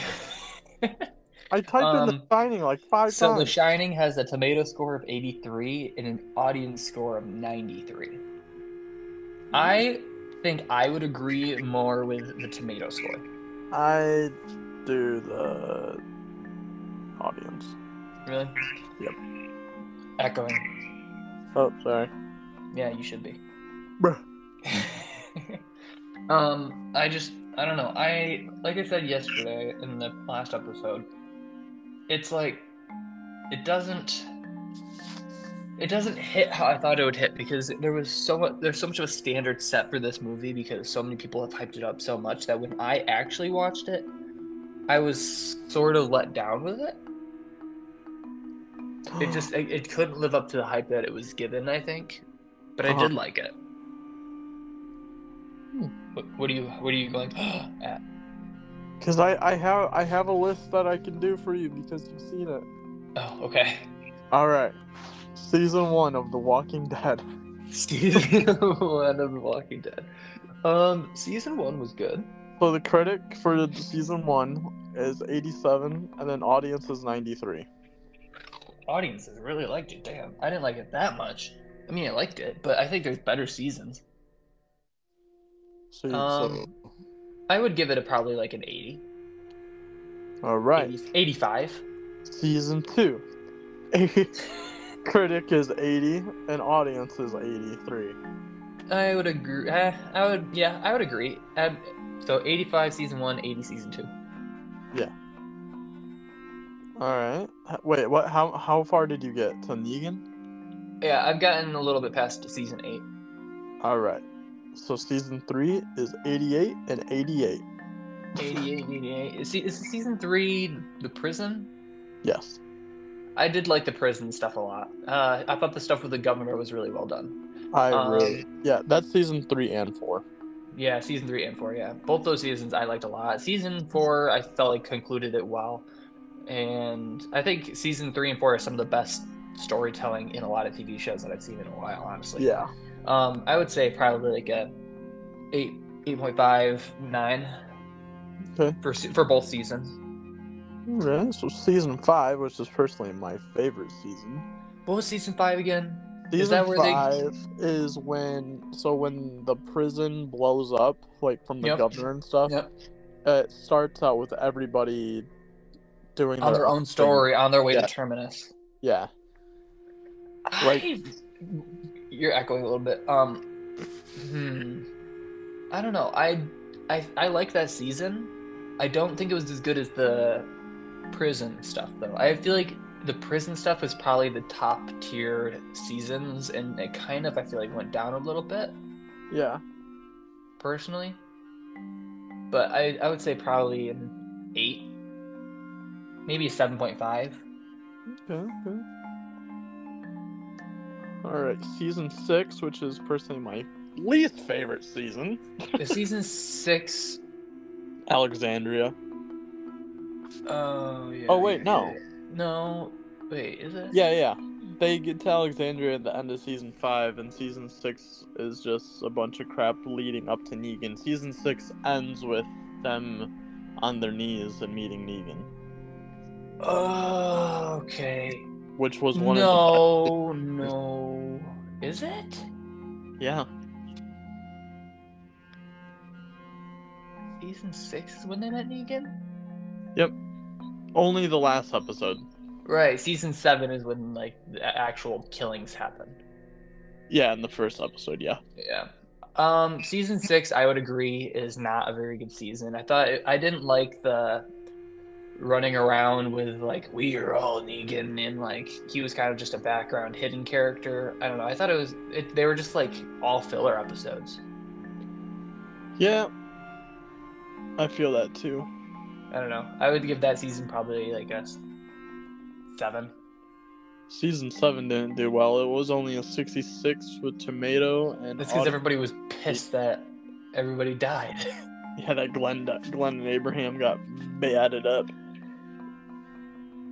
I typed in the Um, shining like five So The. Shining has a tomato score of 83 and an audience score of 93. I think I would agree more with the tomato score. I do the audience. Really? Yep. Echoing. Oh, sorry. Yeah, you should be. Bruh. um, I just I don't know. I like I said yesterday in the last episode. It's like it doesn't it doesn't hit how I thought it would hit because there was so much there's so much of a standard set for this movie because so many people have hyped it up so much that when I actually watched it, I was sort of let down with it. It just it, it couldn't live up to the hype that it was given, I think. But I Uh-huh. did like it. What, what are you what are you going at? Because I, I have I have a list that I can do for you because you've seen it. Oh, okay. All right, season one of The Walking Dead. Season one of The Walking Dead. Um, season one was good. So the critic for the season one is 87, and then audience is 93. Audiences really liked it. Damn, I didn't like it that much. I mean, I liked it, but I think there's better seasons. So, Um, I would give it a probably like an 80. all right, 80 85. season two. critic is 80, and audience is 83. I would agree. Uh, I would, yeah, I would agree. Um, so 85 season one, 80 season two. Yeah. All right. Wait, what? How how far did you get to Negan? Yeah, I've gotten a little bit past season eight. All right. So season three is 88 and 88. 88, 88. Is, is season three the prison? Yes. I did like the prison stuff a lot. Uh, I thought the stuff with the governor was really well done. I Um, really. Yeah, that's season three and four. Yeah, season three and four. Yeah, both those seasons I liked a lot. Season four, I felt like concluded it well, and I think season three and four are some of the best storytelling in a lot of TV shows that I've seen in a while. Honestly, Yeah. Um, I would say probably like a eight, eight point five, nine Okay. for for both seasons. Right. So season five, which is personally my favorite season. What was season five again? Season Is that where they- five is when so when the prison blows up, like from the Yep. governor and stuff. Yep. It starts out with everybody doing On their own thing. story, on their way Yeah. to Terminus. Yeah. Like- I, you're echoing a little bit. Um, hmm. I don't know. I, I, I like that season. I don't think it was as good as the prison stuff, though. I feel like the prison stuff is probably the top tier seasons, and it kind of I feel like went down a little bit Yeah. personally. But I, I would say probably an eight, maybe seven point five. Okay. okay. All right. Season six, which is personally my least favorite season. The season six Alexandria. Oh yeah. Oh, wait, no. No. Wait, is it? Yeah, yeah. They get to Alexandria at the end of season five, and season six is just a bunch of crap leading up to Negan. Season six ends with them on their knees and meeting Negan, Oh, okay. Which was one of no, no. Is it? yeah. Season six is when they met Negan. Yep. Only the last episode. Right. Season seven is when like the actual killings happen. Yeah, in the first episode. Yeah. Yeah. Um, season six, I would agree, is not a very good season. I thought I didn't like the running around with like we are all Negan and like he was kind of just a background hidden character. I don't know. I thought it was it, they were just like all filler episodes. Yeah. I feel that too. I don't know. I would give that season probably like a seven. Season seven didn't do well. It was only a sixty-six with tomato and. That's because everybody was pissed that everybody died. Yeah, that Glenn, Glenn and Abraham got batted up.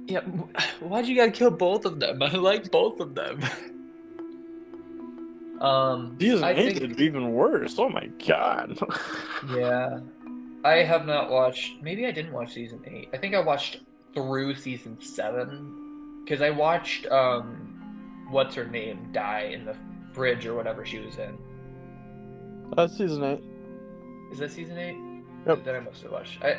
Yeah, why'd you gotta kill both of them? I like both of them. um, Season I eight think- did even worse. Oh my god. Yeah. I have not watched. Maybe I didn't watch season eight. I think I watched through season seven because I watched um, what's her name die in the bridge or whatever she was in. That's season eight. Is that season eight? Yep. Then I mostly watch. I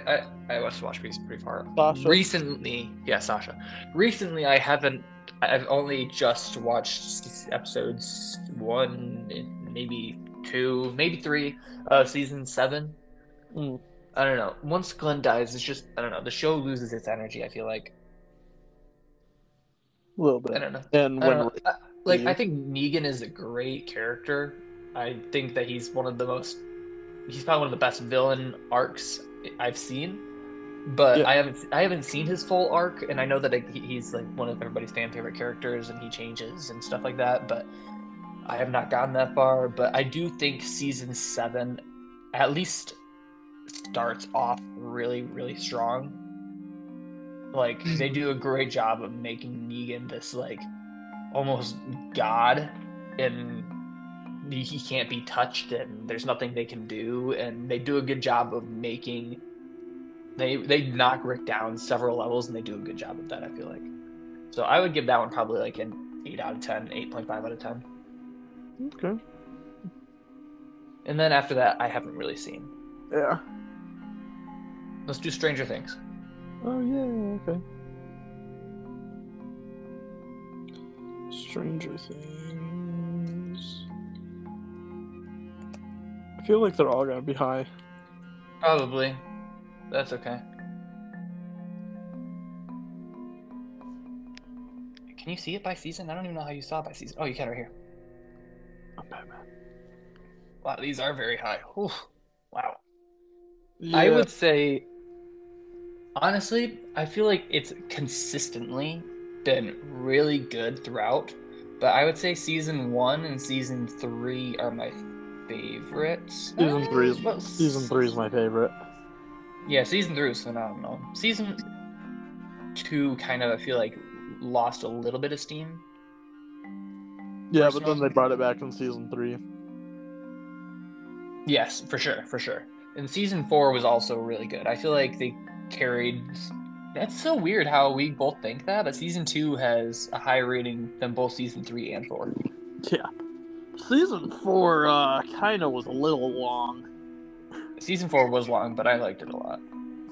I I must watched pretty, pretty far. Sasha. Recently, yeah, Sasha. Recently, I haven't. I've only just watched episodes one, maybe two, maybe three, of season seven. Mm. I don't know. Once Glenn dies, it's just I don't know. The show loses its energy. I feel like A little bit. I don't know. And I when don't know. I- like I think Negan is a great character. I think that he's one of the most. He's probably one of the best villain arcs I've seen. But Yeah. I haven't I haven't seen his full arc, and I know that he- he's like one of everybody's fan favorite characters, and he changes and stuff like that. But I have not gotten that far. But I do think season seven, at least, starts off really really strong. Like hmm. they do a great job of making Negan this like almost god, and he can't be touched, and there's nothing they can do, and they do a good job of making. They they knock Rick down several levels, and they do a good job of that. I feel like. So I would give that one probably like an eight out of 10, 8.5 out of ten. okay. And then after that, I haven't really seen. Yeah. Let's do Stranger Things. Oh yeah. Okay. Stranger Things. I feel like they're all gonna be high. Probably. That's okay. Can you see it by season? I don't even know how you saw it by season. Oh, you can right here. I'm Batman. Wow, these are very high. Whew. Wow. I would say, honestly, I feel like it's consistently been really good throughout. But I would say season one and season three are my favorites. Season three is well, season three is my favorite. Yeah, season three was phenomenal. Season two kind of, I feel like, lost a little bit of steam. Yeah, but then they brought it back in season three. Yes, for sure, for sure. And season four was also really good. I feel like they carried. That's so weird how we both think that, but season two has a higher rating than both season three and four. Yeah. Season four uh kinda was a little long. Season four was long, but I liked it a lot.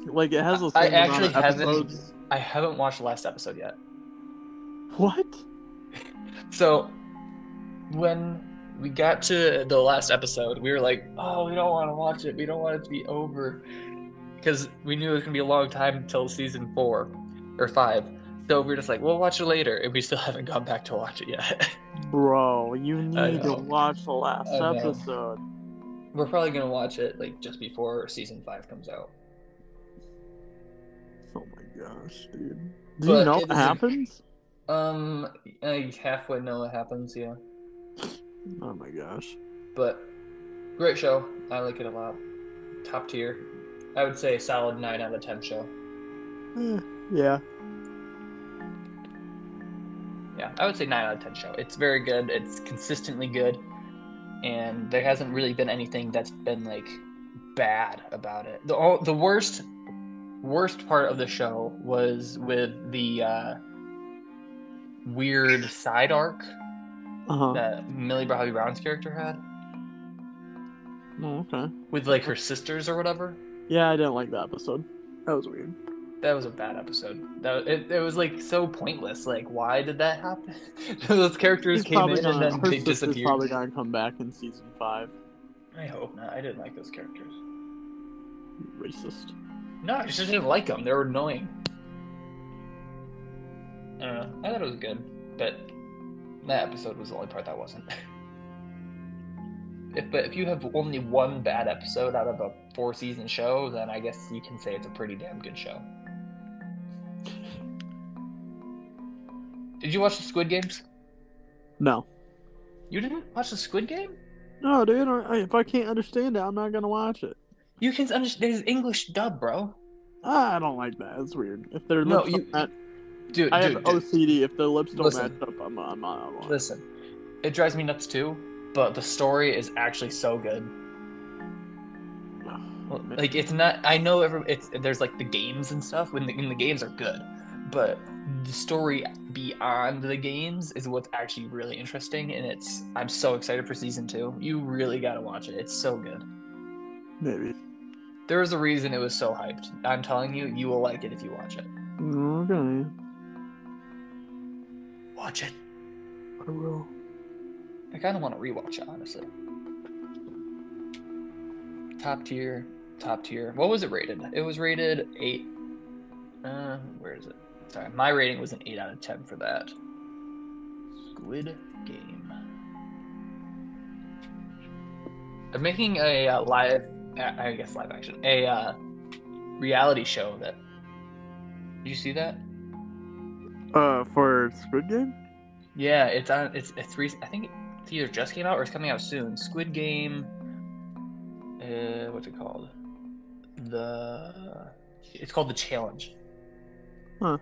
Like it has a I actually of haven't- I haven't watched the last episode yet. What? So when we got to the last episode, we were like, "Oh, we don't want to watch it. We don't want it to be over," because we knew it was gonna be a long time until season four or five. So we're just like, "We'll watch it later," and we still haven't gone back to watch it yet. Bro, you need to watch the last episode. we're probably gonna watch it like just before season five comes out. Oh my gosh, dude. Do But you know what is a- happens? Um, I halfway know what happens, yeah. Oh my gosh. But great show. I like it a lot. Top tier. I would say solid nine out of ten show. Eh, yeah. Yeah, I would say nine out of ten show. It's very good. It's consistently good, and there hasn't really been anything that's been like bad about it. The o- the worst worst part of the show was with the uh, weird side arc Uh huh. that Millie Bobby Brown's character had Oh, okay. with like her sisters or whatever. Yeah, I didn't like that episode. That was weird. That was a bad episode. That it, it was like so pointless. Like, why did that happen? Those characters He's came in gonna, and then they disappeared. probably gonna come back in season five. I hope not. I didn't like those characters. Racist. No, I just didn't like them. They were annoying. I don't know. I thought it was good, but that episode was the only part that wasn't. if but if you have only one bad episode out of a four season show, then I guess you can say it's a pretty damn good show. Did you watch the Squid Games? No. You didn't watch the Squid Game? No, dude. I, if I can't understand it, I'm not gonna watch it. You can understand. There's English dub, bro. Ah, I don't like that. It's weird. If their No, lips you- don't match, Dude, I have dude, dude. OCD. If their lips don't Listen. match up, I'm. I'm not Listen, it drives me nuts too, but the story is actually so good. Like it's not. I know every. It's there's like the games and stuff. When the, and the games are good, but the story beyond the games is what's actually really interesting, and it's. I'm so excited for season two. You really gotta watch it. It's so good. Maybe. There is a reason it was so hyped. I'm telling you, you will like it if you watch it. Okay. Watch it. I will. I kind of want to rewatch it, honestly. Top tier, top tier. What was it rated? It was rated eight. Uh, where is it? Sorry, my rating was an eight out of ten for that. Squid Game. They're making a uh, live, I guess live action, a uh, reality show. That did you see that? Uh, for Squid Game. Yeah, it's on. It's it's three. I think it either just came out or it's coming out soon. Squid Game. Uh, what's it called? The. It's called the Challenge. Huh.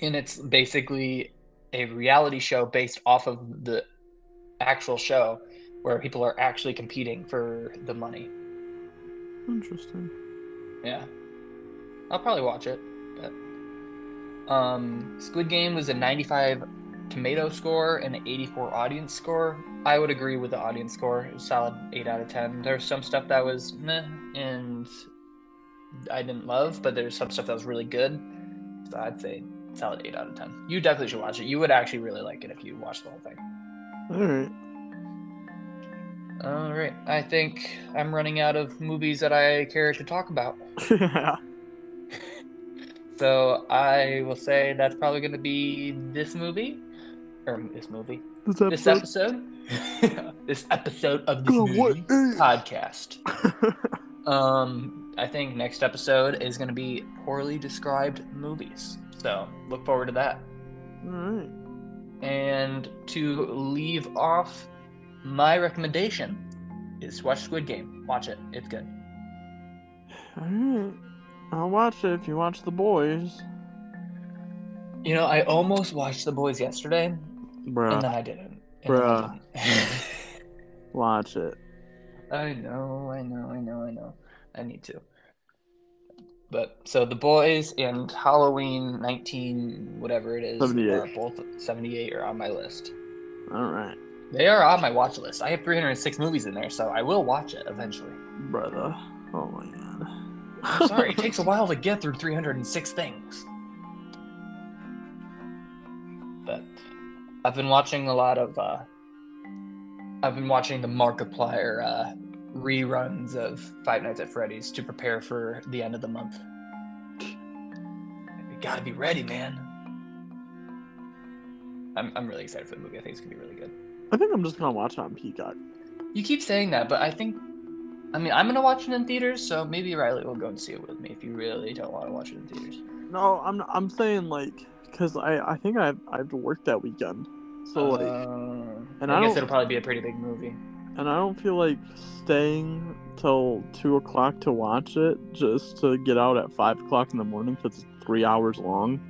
And it's basically a reality show based off of the actual show, where people are actually competing for the money. Interesting. Yeah. I'll probably watch it. But um Squid Game was a 95 tomato score and an 84 audience score. I would agree with the audience score. It was solid 8 out of 10. There's some stuff that was meh and I didn't love, but there's some stuff that was really good. So I'd say solid 8 out of 10. You definitely should watch it. You would actually really like it if you watched the whole thing. All right. All right. I think I'm running out of movies that I care to talk about. yeah. So I will say that's probably going to be this movie, or this movie, This this episode, this episode of this is- podcast. Um, I think next episode is going to be poorly described movies. So look forward to that. Alright. And to leave off, my recommendation is watch Squid Game. Watch it; it's good. I'll watch it if you watch The Boys. You know, I almost watched The Boys yesterday, and then I didn't. Then I Bruh. didn't. Watch it. I know, I know, I know, I know. I need to. But so the boys and Halloween 19, whatever it is, 78. are both 78 are on my list. Alright. They are on my watch list. I have 306 movies in there, so I will watch it eventually. Brother. Oh my god. I'm sorry, it takes a while to get through 306 things. But I've been watching a lot of uh I've been watching the Markiplier uh reruns of Five Nights at Freddy's to prepare for the end of the month. You gotta be ready, man. I'm, I'm really excited for the movie. I think it's gonna be really good. I think I'm just gonna watch it on Peacock. You keep saying that, but I think I mean I'm gonna watch it in theaters, so maybe Riley will go and see it with me if you really don't want to watch it in theaters. No, I'm I'm saying like because I I think I I have to work that weekend, so like Uh, and I, I guess it'll probably be a pretty big movie. And I don't feel like staying till two o'clock to watch it just to get out at five o'clock in the morning because it's three hours long.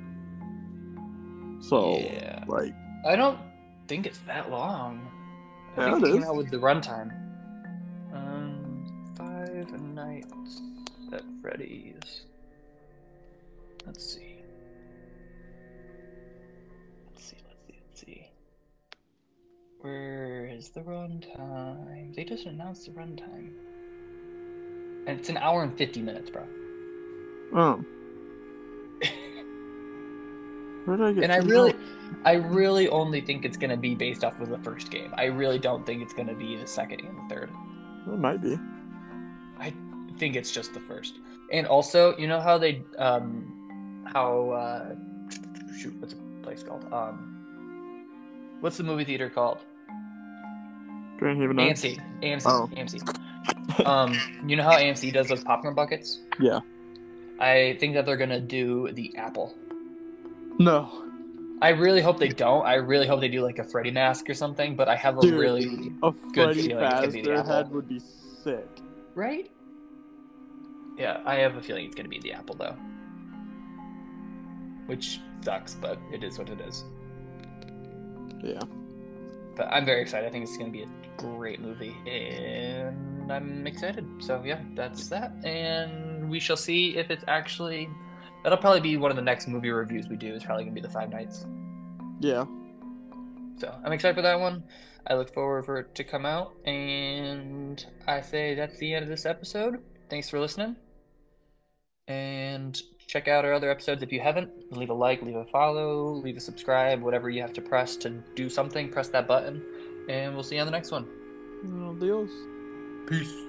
So yeah, like I don't think it's that long. I Yeah, think it it came is. out with the runtime. Um, Five Nights at Freddy's. Let's see. Is the runtime? They just announced the runtime. And it's an hour and fifty minutes, bro. oh. Where did I get? And I really? I really only think it's gonna be based off of the first game. I really don't think it's gonna be the second and the third. it might be. I think it's just the first. And also, you know how they, um, how uh, shoot, what's the place called? Um, what's the movie theater called? Grand Haven Nights? AMC. AMC. Oh. AMC. Um, you know how AMC does those popcorn buckets? Yeah. I think that they're gonna do the apple. No. I really hope they don't. I really hope they do like a Freddy mask or something. But I have a Dude. really A Good Freddy feeling it's gonna be the apple. head would be sick. right. Yeah, I have a feeling it's gonna be the apple though, which sucks, but it is what it is. Yeah. But I'm very excited. I think it's gonna be a great movie, and I'm excited. So yeah, that's that, and we shall see if it's actually. That'll probably be one of the next movie reviews we do. Is probably gonna be the Five Nights. Yeah. So I'm excited for that one. I look forward for it to come out, and I say that's the end of this episode. Thanks for listening, and check out our other episodes if you haven't. Leave a like, leave a follow, leave a subscribe, whatever you have to press to do something. Press that button, and we'll see you on the next one. Adios. Peace.